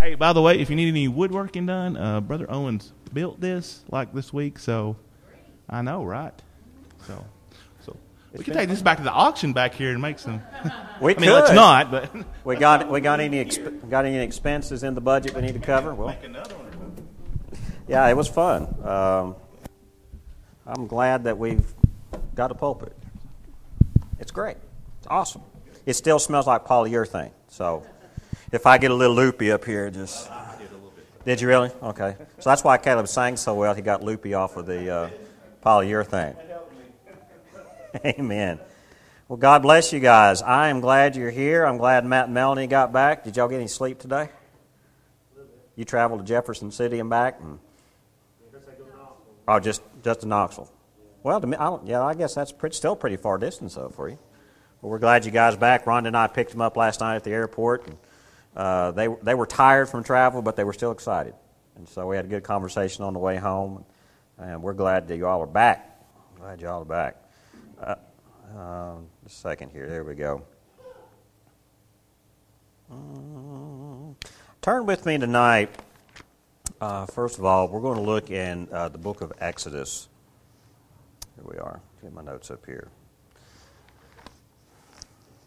Hey, by the way, if you need any woodworking done, uh, Brother Owens built this like this week, so I know, right? So, so we can take this back to the auction back here and make some. We I mean, let's not, but We got we got any exp- got any expenses in the budget we need to cover? Well, another one. yeah, it was fun. Um, I'm glad that we've got a pulpit. It's great. It's awesome. It still smells like polyurethane. So if I get a little loopy up here, just did you really? Okay. So that's why Caleb sang so well. He got loopy off of the uh, polyurethane. Amen. Well, God bless you guys. I am glad you're here. I'm glad Matt and Melanie got back. Did y'all get any sleep today? You traveled to Jefferson City and back, and oh, just just to Knoxville. Well, to me, I yeah, I guess that's pretty, still pretty far distance though for you. Well, we're glad you guys back. Rhonda and I picked them up last night at the airport. And, uh, they they were tired from travel, but they were still excited, and so we had a good conversation on the way home. And we're glad that you all are back. Glad you all are back. Uh, um, a second here. There we go. Mm. Turn with me tonight. Uh, first of all, we're going to look in uh, the book of Exodus. Here we are. Get my notes up here.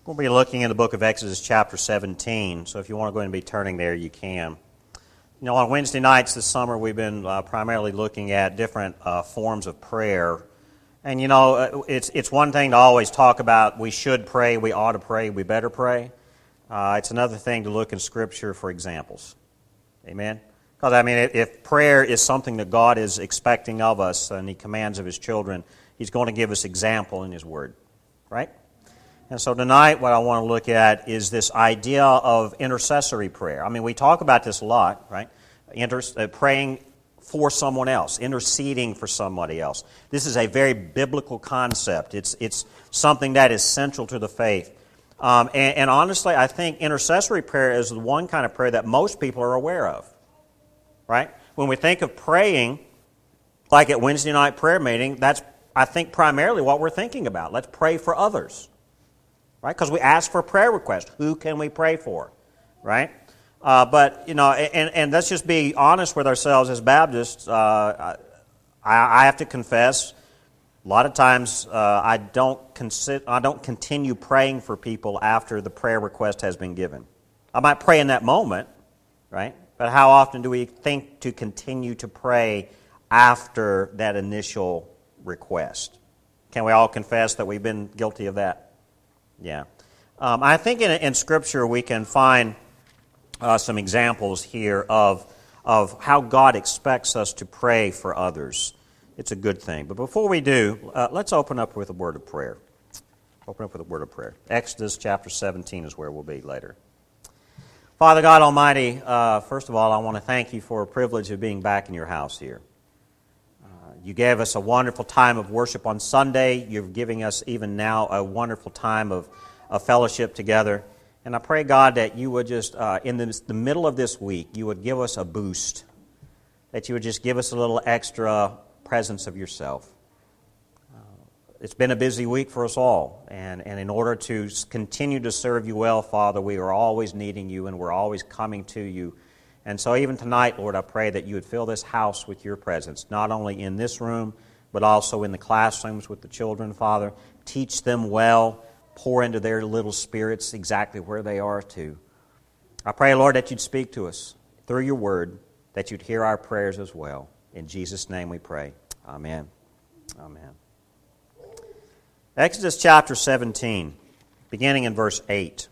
We'll be looking in the book of Exodus, chapter 17. So if you want to go and be turning there, you can. You know, on Wednesday nights this summer, we've been uh, primarily looking at different uh, forms of prayer. And you know, uh, it's, it's one thing to always talk about we should pray, we ought to pray, we better pray. Uh, it's another thing to look in Scripture for examples. Amen? Because, I mean, if- if prayer is something that God is expecting of us and He commands of His children, He's going to give us example in His Word. Right? And so tonight, what I want to look at is this idea of intercessory prayer. I mean, we talk about this a lot, right? Inter- uh, praying for someone else, interceding for somebody else. This is a very biblical concept. It's, it's something that is central to the faith. Um, and, and honestly, I think intercessory prayer is the one kind of prayer that most people are aware of, right? When we think of praying, like at Wednesday night prayer meeting, that's, I think, primarily what we're thinking about. Let's pray for others right? Because we ask for prayer requests. Who can we pray for, right? Uh, but you know, and, and let's just be honest with ourselves as Baptists. Uh, I, I have to confess, a lot of times uh, I don't consi- I don't continue praying for people after the prayer request has been given. I might pray in that moment, right? But how often do we think to continue to pray after that initial request? Can we all confess that we've been guilty of that? Yeah. Um, I think in, in Scripture we can find uh, some examples here of, of how God expects us to pray for others. It's a good thing. But before we do, uh, let's open up with a word of prayer. Open up with a word of prayer. Exodus chapter 17 is where we'll be later. Father God Almighty, uh, first of all, I want to thank you for a privilege of being back in your house here. You gave us a wonderful time of worship on Sunday. You're giving us even now a wonderful time of, of fellowship together. And I pray, God, that you would just, uh, in the, the middle of this week, you would give us a boost, that you would just give us a little extra presence of yourself. Uh, It's been a busy week for us all, and, and in order to continue to serve you well, Father, we are always needing you and we're always coming to you. And so, even tonight, Lord, I pray that you would fill this house with your presence, not only in this room, but also in the classrooms with the children, Father. Teach them well, pour into their little spirits exactly where they are, too. I pray, Lord, that you'd speak to us through your word, that you'd hear our prayers as well. In Jesus' name we pray. Amen. Amen. Exodus chapter 17, beginning in verse 8.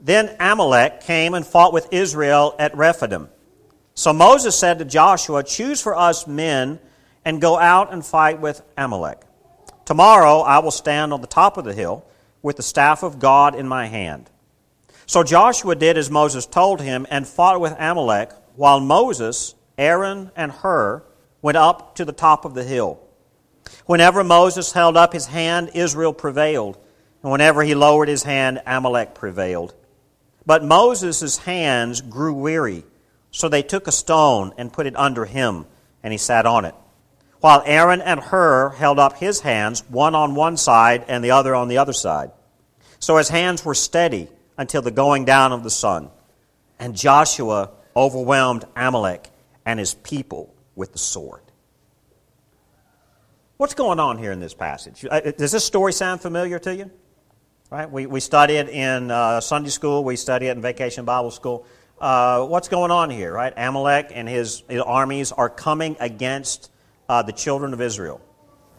Then Amalek came and fought with Israel at Rephidim. So Moses said to Joshua, Choose for us men and go out and fight with Amalek. Tomorrow I will stand on the top of the hill with the staff of God in my hand. So Joshua did as Moses told him and fought with Amalek, while Moses, Aaron, and Hur went up to the top of the hill. Whenever Moses held up his hand, Israel prevailed, and whenever he lowered his hand, Amalek prevailed. But Moses' hands grew weary, so they took a stone and put it under him, and he sat on it. While Aaron and Hur held up his hands, one on one side and the other on the other side. So his hands were steady until the going down of the sun. And Joshua overwhelmed Amalek and his people with the sword. What's going on here in this passage? Uh, does this story sound familiar to you? Right? We, we study it in uh, Sunday school, we study it in vacation Bible school. Uh, what's going on here, right? Amalek and his, his armies are coming against uh, the children of Israel.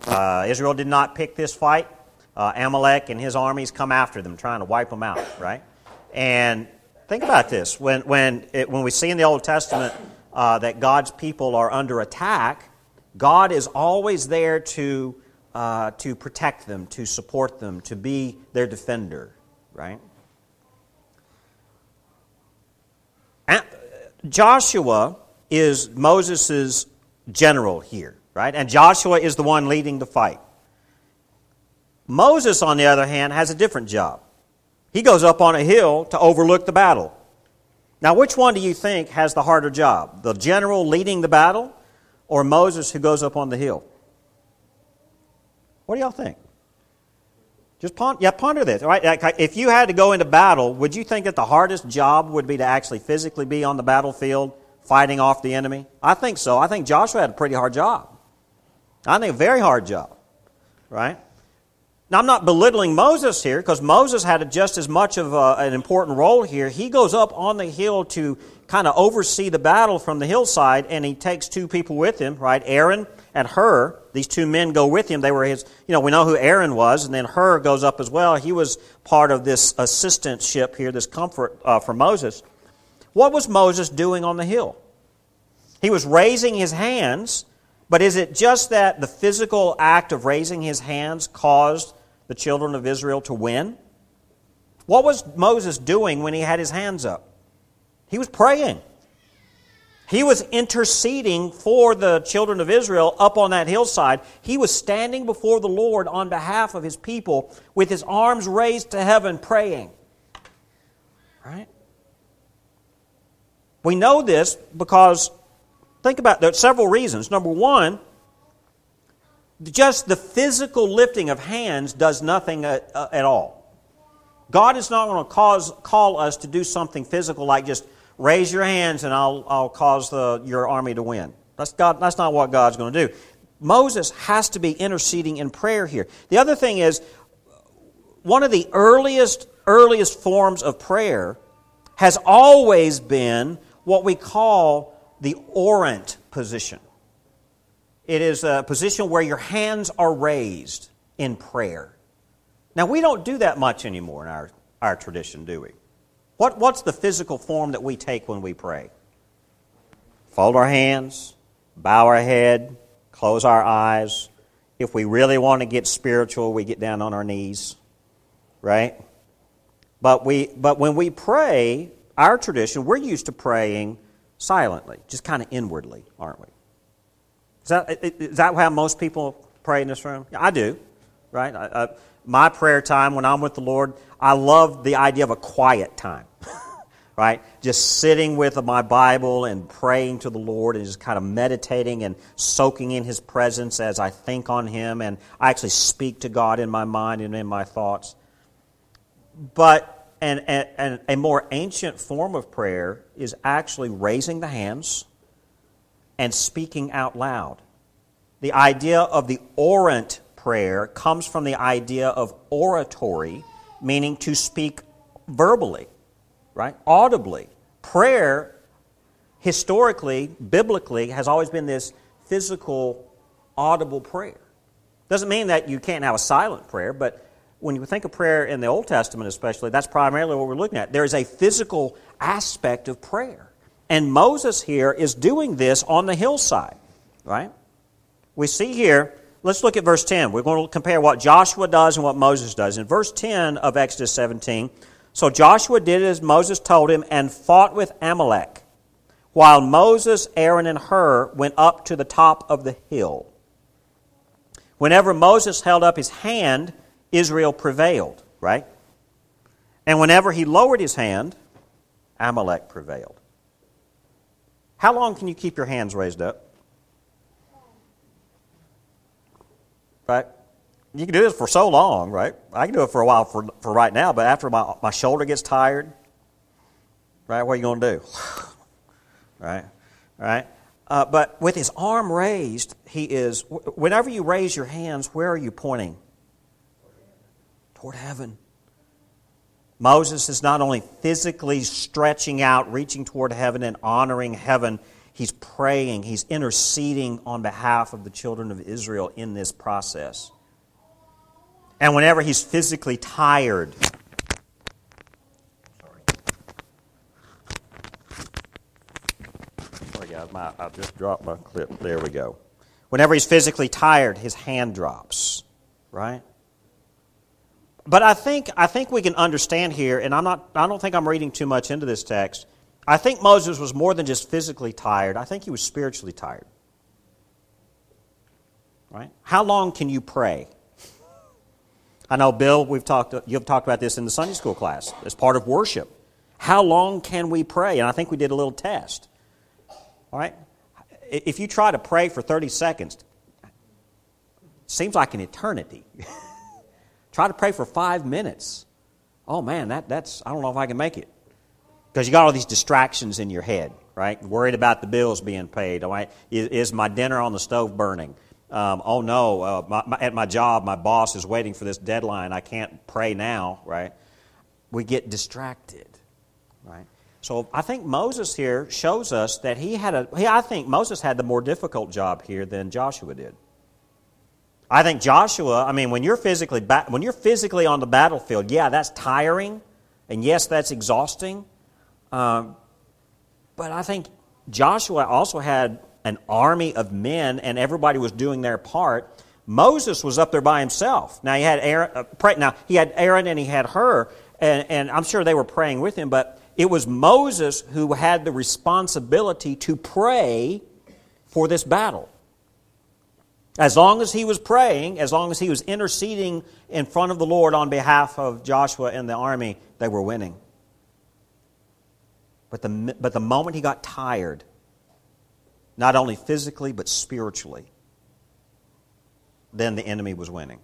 Uh, Israel did not pick this fight. Uh, Amalek and his armies come after them, trying to wipe them out, right? And think about this. When, when, it, when we see in the Old Testament uh, that God's people are under attack, God is always there to, uh, to protect them, to support them, to be their defender, right? Joshua is Moses' general here, right? And Joshua is the one leading the fight. Moses, on the other hand, has a different job. He goes up on a hill to overlook the battle. Now, which one do you think has the harder job? The general leading the battle or Moses who goes up on the hill? What do y'all think? Just ponder, yeah, ponder this. Right? If you had to go into battle, would you think that the hardest job would be to actually physically be on the battlefield fighting off the enemy? I think so. I think Joshua had a pretty hard job. I think a very hard job. Right? Now, I'm not belittling Moses here because Moses had just as much of a, an important role here. He goes up on the hill to kind of oversee the battle from the hillside, and he takes two people with him, right? Aaron and Hur. These two men go with him. They were his, you know, we know who Aaron was, and then Hur goes up as well. He was part of this assistantship here, this comfort uh, for Moses. What was Moses doing on the hill? He was raising his hands, but is it just that the physical act of raising his hands caused the children of Israel to win? What was Moses doing when he had his hands up? He was praying. He was interceding for the children of Israel up on that hillside. He was standing before the Lord on behalf of his people with his arms raised to heaven praying. Right? We know this because, think about there are several reasons. Number one, just the physical lifting of hands does nothing at, uh, at all. God is not going to cause, call us to do something physical like just raise your hands and I'll, I'll cause the, your army to win. That's, God, that's not what God's going to do. Moses has to be interceding in prayer here. The other thing is, one of the earliest, earliest forms of prayer has always been what we call the orant position. It is a position where your hands are raised in prayer. Now, we don't do that much anymore in our, our tradition, do we? What, what's the physical form that we take when we pray? Fold our hands, bow our head, close our eyes. If we really want to get spiritual, we get down on our knees, right? But, we, but when we pray, our tradition, we're used to praying silently, just kind of inwardly, aren't we? Is that, is that how most people pray in this room? I do, right? I, I, my prayer time when I'm with the Lord, I love the idea of a quiet time, right? Just sitting with my Bible and praying to the Lord and just kind of meditating and soaking in His presence as I think on Him and I actually speak to God in my mind and in my thoughts. But and, and, and a more ancient form of prayer is actually raising the hands and speaking out loud. The idea of the orant prayer comes from the idea of oratory, meaning to speak verbally, right? Audibly. Prayer, historically, biblically, has always been this physical, audible prayer. Doesn't mean that you can't have a silent prayer, but when you think of prayer in the Old Testament, especially, that's primarily what we're looking at. There is a physical aspect of prayer. And Moses here is doing this on the hillside, right? We see here, let's look at verse 10. We're going to compare what Joshua does and what Moses does. In verse 10 of Exodus 17, so Joshua did as Moses told him and fought with Amalek, while Moses, Aaron, and Hur went up to the top of the hill. Whenever Moses held up his hand, Israel prevailed, right? And whenever he lowered his hand, Amalek prevailed. How long can you keep your hands raised up? Right? You can do this for so long, right? I can do it for a while for, for right now, but after my, my shoulder gets tired, right, what are you going to do? right? Right? Uh, but with his arm raised, he is, whenever you raise your hands, where are you pointing? Toward heaven. Moses is not only physically stretching out, reaching toward heaven, and honoring heaven, he's praying, he's interceding on behalf of the children of Israel in this process. And whenever he's physically tired, sorry guys, my, I just dropped my clip. There we go. Whenever he's physically tired, his hand drops, right? But I think, I think we can understand here, and I'm not, I don't think I'm reading too much into this text. I think Moses was more than just physically tired. I think he was spiritually tired. Right? How long can you pray? I know, Bill, we've talked, you've talked about this in the Sunday school class as part of worship. How long can we pray? And I think we did a little test. All right? If you try to pray for 30 seconds, seems like an eternity. try to pray for five minutes. Oh man, that, that's, I don't know if I can make it. Because you got all these distractions in your head, right? Worried about the bills being paid. Right? Is, is my dinner on the stove burning? Um, oh no, uh, my, my, at my job, my boss is waiting for this deadline. I can't pray now, right? We get distracted, right? So I think Moses here shows us that he had a. He, I think Moses had the more difficult job here than Joshua did. I think Joshua. I mean, when you're physically ba- when you're physically on the battlefield, yeah, that's tiring, and yes, that's exhausting. Um, but I think Joshua also had an army of men and everybody was doing their part. Moses was up there by himself. Now he had Aaron, uh, pray, now he had Aaron and he had Hur, and, and I'm sure they were praying with him, but it was Moses who had the responsibility to pray for this battle. As long as he was praying, as long as he was interceding in front of the Lord on behalf of Joshua and the army, they were winning. But the, but the moment he got tired, not only physically, but spiritually, then the enemy was winning.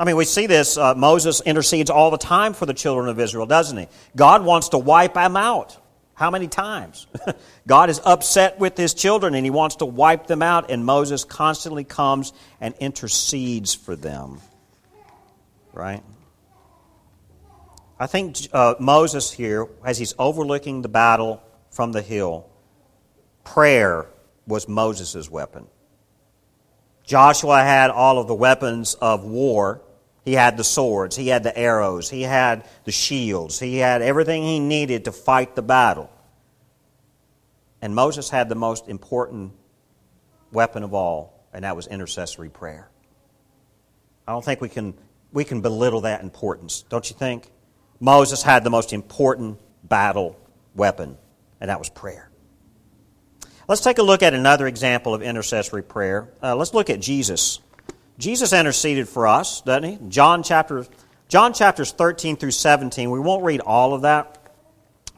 I mean, we see this. Uh, Moses intercedes all the time for the children of Israel, doesn't he? God wants to wipe them out. How many times? God is upset with his children and he wants to wipe them out, and Moses constantly comes and intercedes for them. Right? I think uh, Moses here, as he's overlooking the battle from the hill, prayer was Moses' weapon. Joshua had all of the weapons of war. He had the swords, he had the arrows, he had the shields, he had everything he needed to fight the battle. And Moses had the most important weapon of all, and that was intercessory prayer. I don't think we can, we can belittle that importance, don't you think? Moses had the most important battle weapon, and that was prayer. Let's take a look at another example of intercessory prayer. Uh, let's look at Jesus. Jesus interceded for us, doesn't he? John chapter John chapters 13 through 17. We won't read all of that,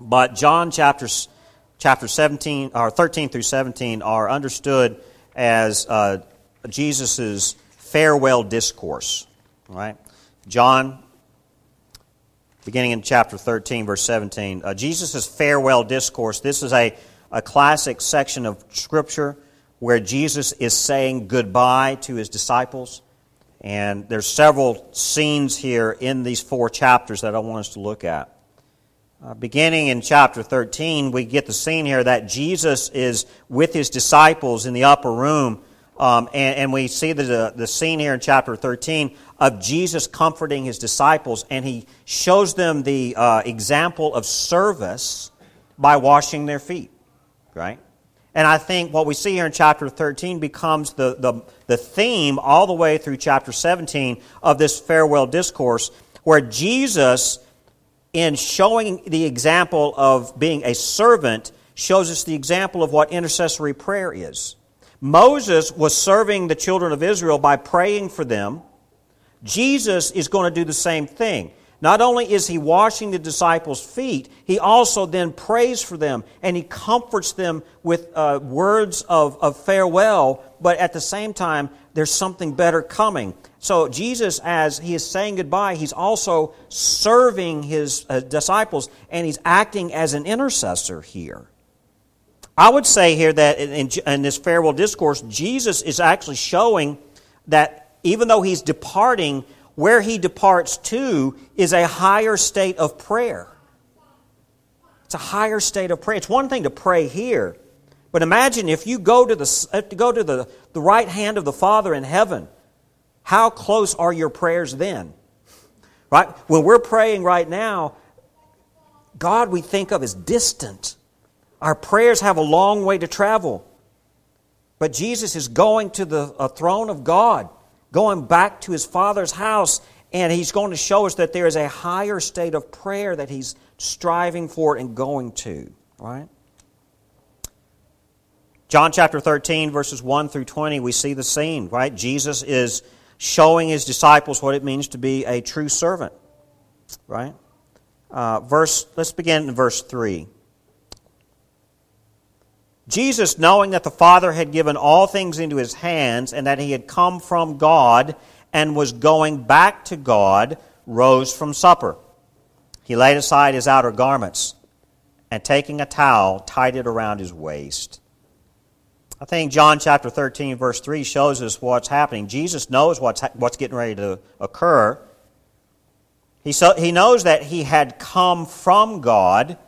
but John chapters chapter 17 or 13 through 17 are understood as uh, Jesus' farewell discourse. Right? John, beginning in chapter 13, verse 17, uh, Jesus' farewell discourse. This is a a classic section of Scripture where Jesus is saying goodbye to his disciples. And there's several scenes here in these four chapters that I want us to look at. Uh, beginning in chapter 13, we get the scene here that Jesus is with his disciples in the upper room. Um, and, and, we see the, the scene here in chapter 13 of Jesus comforting his disciples, and he shows them the uh, example of service by washing their feet right? And I think what we see here in chapter 13 becomes the, the, the theme all the way through chapter 17 of this farewell discourse, where Jesus, in showing the example of being a servant, shows us the example of what intercessory prayer is. Moses was serving the children of Israel by praying for them. Jesus is going to do the same thing. Not only is he washing the disciples' feet, he also then prays for them and he comforts them with uh, words of, of farewell, but at the same time, there's something better coming. So, Jesus, as he is saying goodbye, he's also serving his uh, disciples and he's acting as an intercessor here. I would say here that in, in this farewell discourse, Jesus is actually showing that even though he's departing, where he departs to is a higher state of prayer. It's a higher state of prayer. It's one thing to pray here, but imagine if you go to the, go to the, the right hand of the Father in heaven how close are your prayers then? Right? When we're praying right now, God we think of as distant. Our prayers have a long way to travel. But Jesus is going to the throne of God, going back to his Father's house, and he's going to show us that there is a higher state of prayer that he's striving for and going to. Right? John chapter 13, verses 1 through 20, we see the scene, right? Jesus is showing his disciples what it means to be a true servant. Right? Uh, verse, let's begin in verse 3. Jesus, knowing that the Father had given all things into his hands and that he had come from God and was going back to God, rose from supper. He laid aside his outer garments and taking a towel, tied it around his waist. I think John chapter 13, verse 3 shows us what's happening. Jesus knows what's, what's getting ready to occur. He, so, he knows that he had come from God,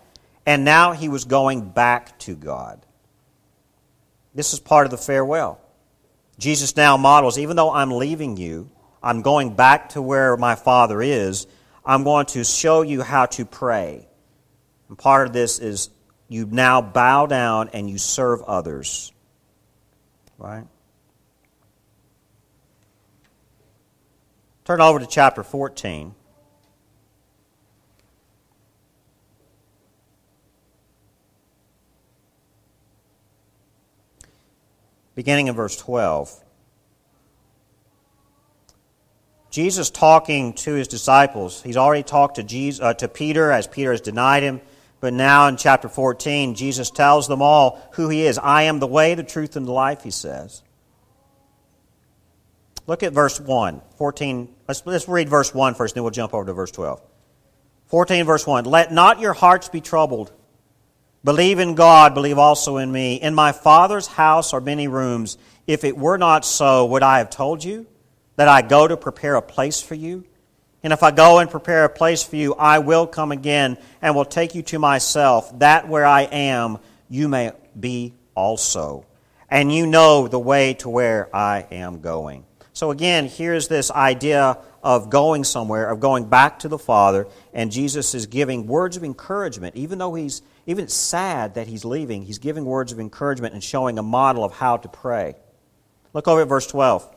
and now he was going back to God. This is part of the farewell. Jesus now models even though I'm leaving you, I'm going back to where my Father is, I'm going to show you how to pray. And part of this is you now bow down and you serve others right? Turn over to chapter 14. Beginning in verse 12. Jesus talking to his disciples. He's already talked to, Jesus, uh, to Peter as Peter has denied him. But now in chapter 14, Jesus tells them all who he is. I am the way, the truth, and the life, he says. Look at verse 1. 14. Let's, let's read verse 1 first, then we'll jump over to verse 12. 14, verse 1. Let not your hearts be troubled. Believe in God, believe also in me. In my Father's house are many rooms. If it were not so, would I have told you that I go to prepare a place for you? And if I go and prepare a place for you, I will come again and will take you to myself, that where I am, you may be also. And you know the way to where I am going. So again, here's this idea of going somewhere, of going back to the Father, and Jesus is giving words of encouragement. Even though he's even sad that he's leaving, he's giving words of encouragement and showing a model of how to pray. Look over at verse 12.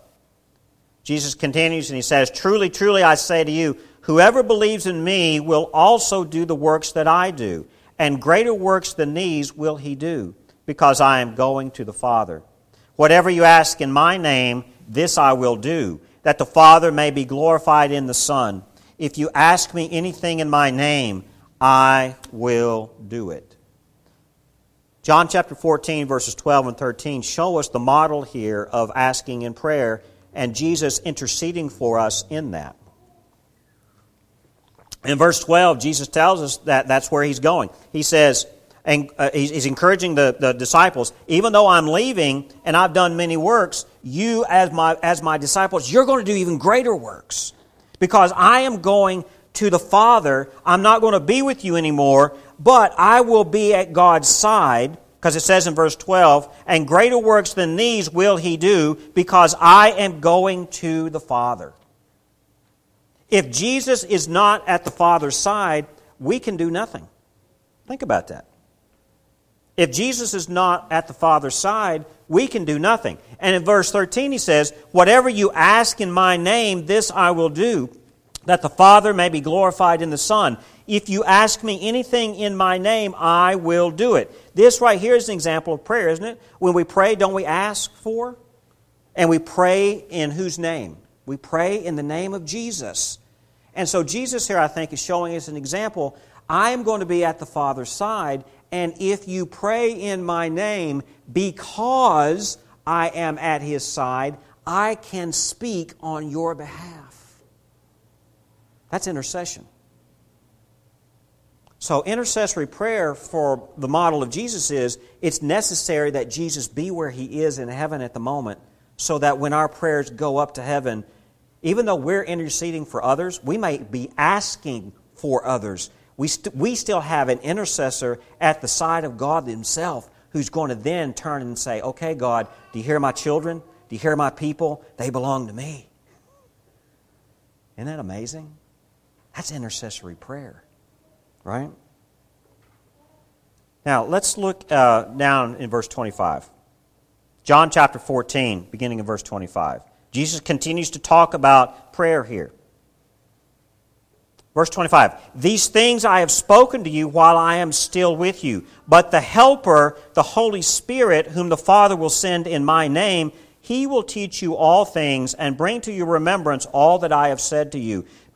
Jesus continues and he says, Truly, truly, I say to you, whoever believes in me will also do the works that I do, and greater works than these will he do, because I am going to the Father. Whatever you ask in my name, this I will do, that the Father may be glorified in the Son. If you ask me anything in my name, I will do it. John chapter 14, verses 12 and 13 show us the model here of asking in prayer and Jesus interceding for us in that. In verse 12, Jesus tells us that that's where he's going. He says, and uh, he's, he's, encouraging the, the disciples, even though I'm leaving and I've done many works, you as my, as my disciples, you're going to do even greater works. Because I am going to the Father. I'm not going to be with you anymore, but I will be at God's side because it says in verse 12, and greater works than these will he do because I am going to the Father. If Jesus is not at the Father's side, we can do nothing. Think about that. If Jesus is not at the Father's side, we can do nothing. And in verse 13, he says, Whatever you ask in my name, this I will do, that the Father may be glorified in the Son. If you ask me anything in my name, I will do it. This right here is an example of prayer, isn't it? When we pray, don't we ask for? And we pray in whose name? We pray in the name of Jesus. And so Jesus here, I think, is showing us an example. I am going to be at the Father's side, and if you pray in my name because I am at his side, I can speak on your behalf. That's intercession. So, intercessory prayer for the model of Jesus is it's necessary that Jesus be where he is in heaven at the moment so that when our prayers go up to heaven, even though we're interceding for others, we may be asking for others. We, st- we still have an intercessor at the side of God Himself who's going to then turn and say, Okay, God, do you hear my children? Do you hear my people? They belong to me. Isn't that amazing? That's intercessory prayer, right? Now, let's look uh, down in verse 25. John chapter 14, beginning in verse 25. Jesus continues to talk about prayer here. Verse 25 These things I have spoken to you while I am still with you. But the Helper, the Holy Spirit, whom the Father will send in my name, he will teach you all things and bring to your remembrance all that I have said to you.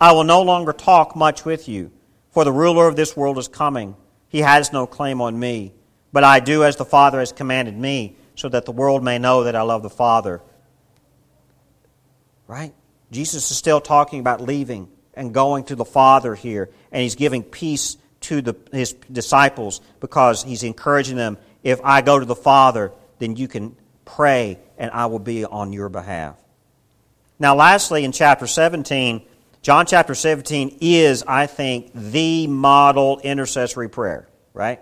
I will no longer talk much with you, for the ruler of this world is coming. He has no claim on me, but I do as the Father has commanded me, so that the world may know that I love the Father. Right? Jesus is still talking about leaving and going to the Father here, and he's giving peace to the, his disciples because he's encouraging them if I go to the Father, then you can pray and I will be on your behalf. Now, lastly, in chapter 17, John chapter 17 is, I think, the model intercessory prayer, right?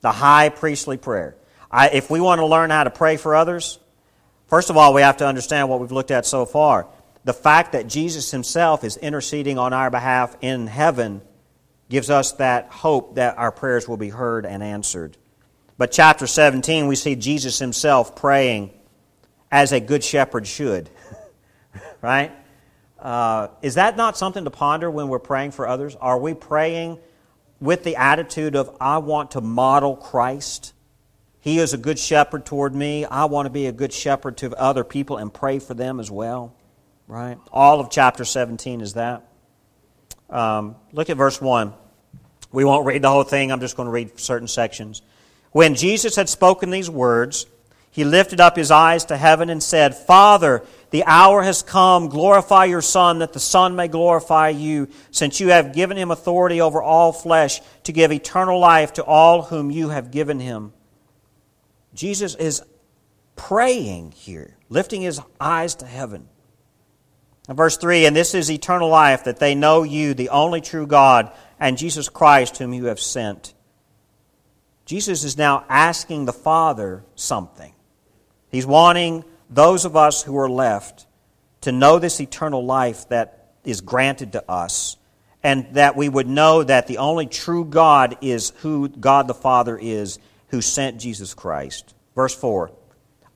The high priestly prayer. I, if we want to learn how to pray for others, first of all, we have to understand what we've looked at so far. The fact that Jesus himself is interceding on our behalf in heaven gives us that hope that our prayers will be heard and answered. But chapter 17, we see Jesus himself praying as a good shepherd should, right? Uh, is that not something to ponder when we're praying for others? Are we praying with the attitude of, I want to model Christ? He is a good shepherd toward me. I want to be a good shepherd to other people and pray for them as well. Right? All of chapter 17 is that. Um, look at verse 1. We won't read the whole thing, I'm just going to read certain sections. When Jesus had spoken these words, he lifted up his eyes to heaven and said, Father, the hour has come. Glorify your Son, that the Son may glorify you, since you have given him authority over all flesh to give eternal life to all whom you have given him. Jesus is praying here, lifting his eyes to heaven. And verse 3 And this is eternal life, that they know you, the only true God, and Jesus Christ, whom you have sent. Jesus is now asking the Father something. He's wanting those of us who are left to know this eternal life that is granted to us, and that we would know that the only true God is who God the Father is, who sent Jesus Christ. Verse 4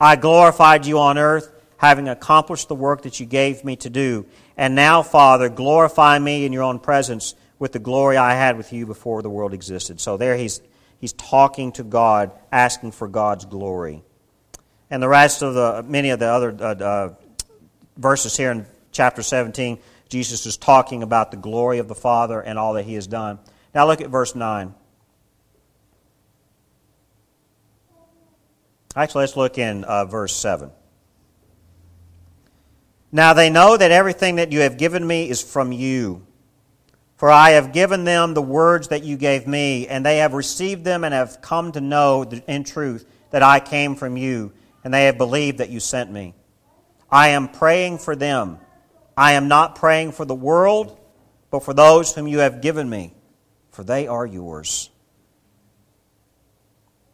I glorified you on earth, having accomplished the work that you gave me to do. And now, Father, glorify me in your own presence with the glory I had with you before the world existed. So there he's, he's talking to God, asking for God's glory. And the rest of the, many of the other uh, uh, verses here in chapter 17, Jesus is talking about the glory of the Father and all that he has done. Now look at verse 9. Actually, let's look in uh, verse 7. Now they know that everything that you have given me is from you. For I have given them the words that you gave me, and they have received them and have come to know in truth that I came from you and they have believed that you sent me. I am praying for them. I am not praying for the world, but for those whom you have given me, for they are yours.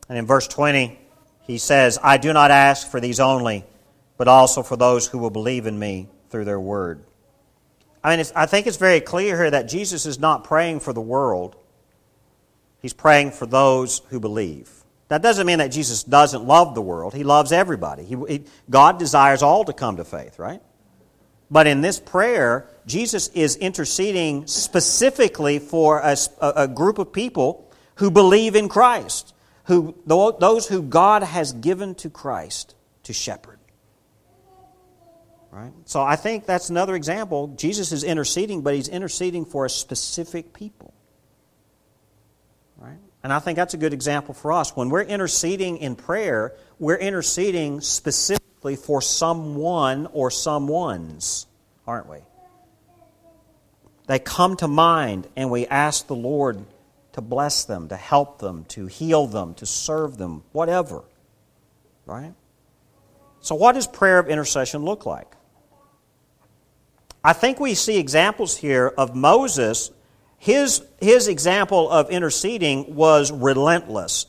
And in verse 20, he says, I do not ask for these only, but also for those who will believe in me through their word. I mean, I think it's very clear here that Jesus is not praying for the world, he's praying for those who believe. That doesn't mean that Jesus doesn't love the world. He loves everybody. He, he, God desires all to come to faith, right? But in this prayer, Jesus is interceding specifically for a, a group of people who believe in Christ, who, those who God has given to Christ to shepherd. Right? So I think that's another example. Jesus is interceding, but he's interceding for a specific people. And I think that's a good example for us. When we're interceding in prayer, we're interceding specifically for someone or someones, aren't we? They come to mind, and we ask the Lord to bless them, to help them, to heal them, to serve them, whatever. Right? So, what does prayer of intercession look like? I think we see examples here of Moses his, his example of interceding was relentless.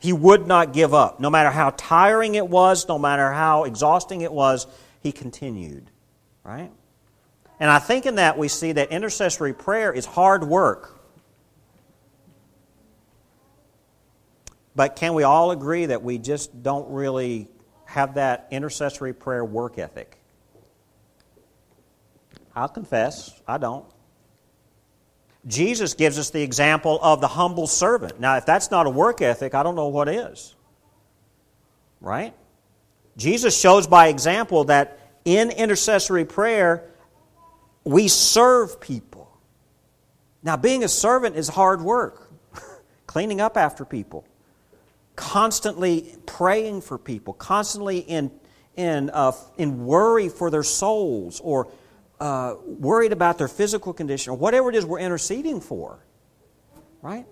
He would not give up. No matter how tiring it was, no matter how exhausting it was, he continued. Right? And I think in that we see that intercessory prayer is hard work. But can we all agree that we just don't really have that intercessory prayer work ethic? I'll confess, I don't. Jesus gives us the example of the humble servant. Now, if that's not a work ethic, I don't know what is. Right? Jesus shows by example that in intercessory prayer, we serve people. Now, being a servant is hard work, cleaning up after people, constantly praying for people, constantly in, in, uh, in worry for their souls or uh, worried about their physical condition or whatever it is we're interceding for, right?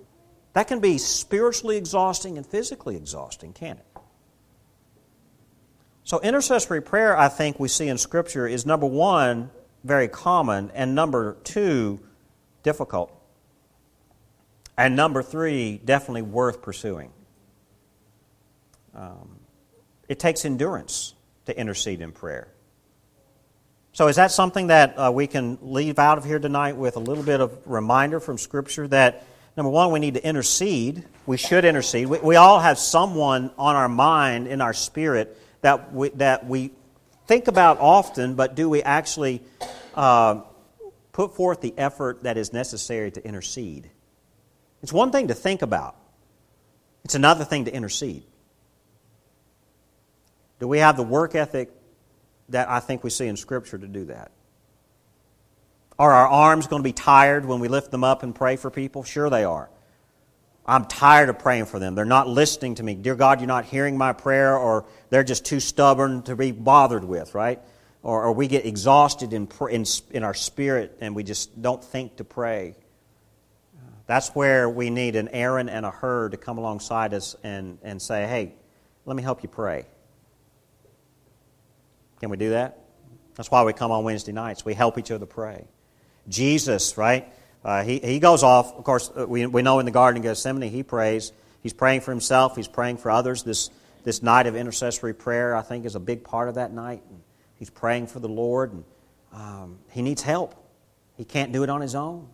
That can be spiritually exhausting and physically exhausting, can it? So, intercessory prayer, I think we see in Scripture, is number one, very common, and number two, difficult. And number three, definitely worth pursuing. Um, it takes endurance to intercede in prayer. So, is that something that uh, we can leave out of here tonight with a little bit of reminder from Scripture that, number one, we need to intercede. We should intercede. We, we all have someone on our mind, in our spirit, that we, that we think about often, but do we actually uh, put forth the effort that is necessary to intercede? It's one thing to think about, it's another thing to intercede. Do we have the work ethic that I think we see in Scripture to do that. Are our arms going to be tired when we lift them up and pray for people? Sure, they are. I'm tired of praying for them. They're not listening to me. Dear God, you're not hearing my prayer, or they're just too stubborn to be bothered with, right? Or, or we get exhausted in, in, in our spirit and we just don't think to pray. That's where we need an Aaron and a Hur to come alongside us and, and say, hey, let me help you pray. Can we do that? That's why we come on Wednesday nights. We help each other pray. Jesus, right? Uh, he, he goes off. Of course, uh, we, we know in the Garden of Gethsemane, he prays. He's praying for himself, he's praying for others. This, this night of intercessory prayer, I think, is a big part of that night. And he's praying for the Lord, and um, he needs help. He can't do it on his own.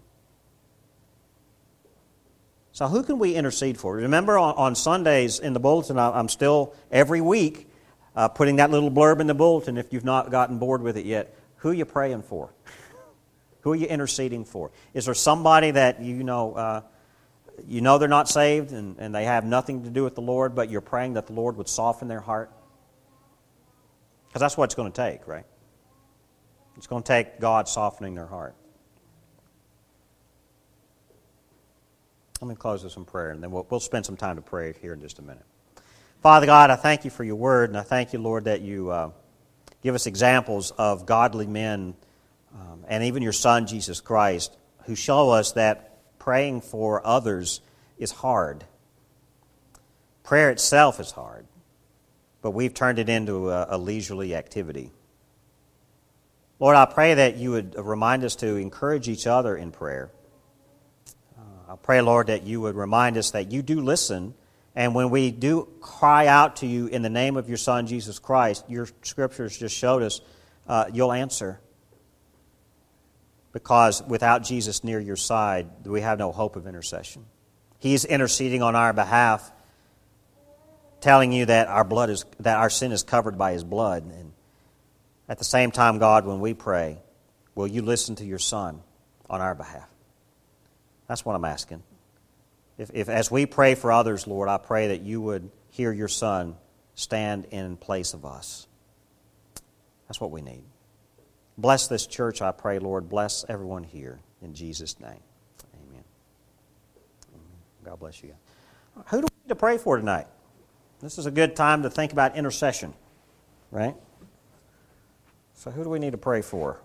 So, who can we intercede for? Remember, on, on Sundays in the bulletin, I'm still, every week, uh, putting that little blurb in the bulletin if you've not gotten bored with it yet. Who are you praying for? Who are you interceding for? Is there somebody that you know uh, you know they're not saved and, and they have nothing to do with the Lord, but you're praying that the Lord would soften their heart? Because that's what it's going to take, right? It's going to take God softening their heart. Let me close with some prayer, and then we'll, we'll spend some time to pray here in just a minute. Father God, I thank you for your word, and I thank you, Lord, that you uh, give us examples of godly men um, and even your Son, Jesus Christ, who show us that praying for others is hard. Prayer itself is hard, but we've turned it into a, a leisurely activity. Lord, I pray that you would remind us to encourage each other in prayer. Uh, I pray, Lord, that you would remind us that you do listen and when we do cry out to you in the name of your Son, Jesus Christ, your scriptures just showed us, uh, you'll answer. Because without Jesus near your side, we have no hope of intercession. He's interceding on our behalf telling you that our blood is that our sin is covered by his blood and at the same time god when we pray will you listen to your son on our behalf that's what i'm asking if, if as we pray for others lord i pray that you would hear your son stand in place of us. That's what we need. Bless this church i pray lord. Bless everyone here. In jesus name. Amen, amen. god bless you. Who do we need to pray for tonight? This is a good time to think about intercession, right? So, who do we need to pray for?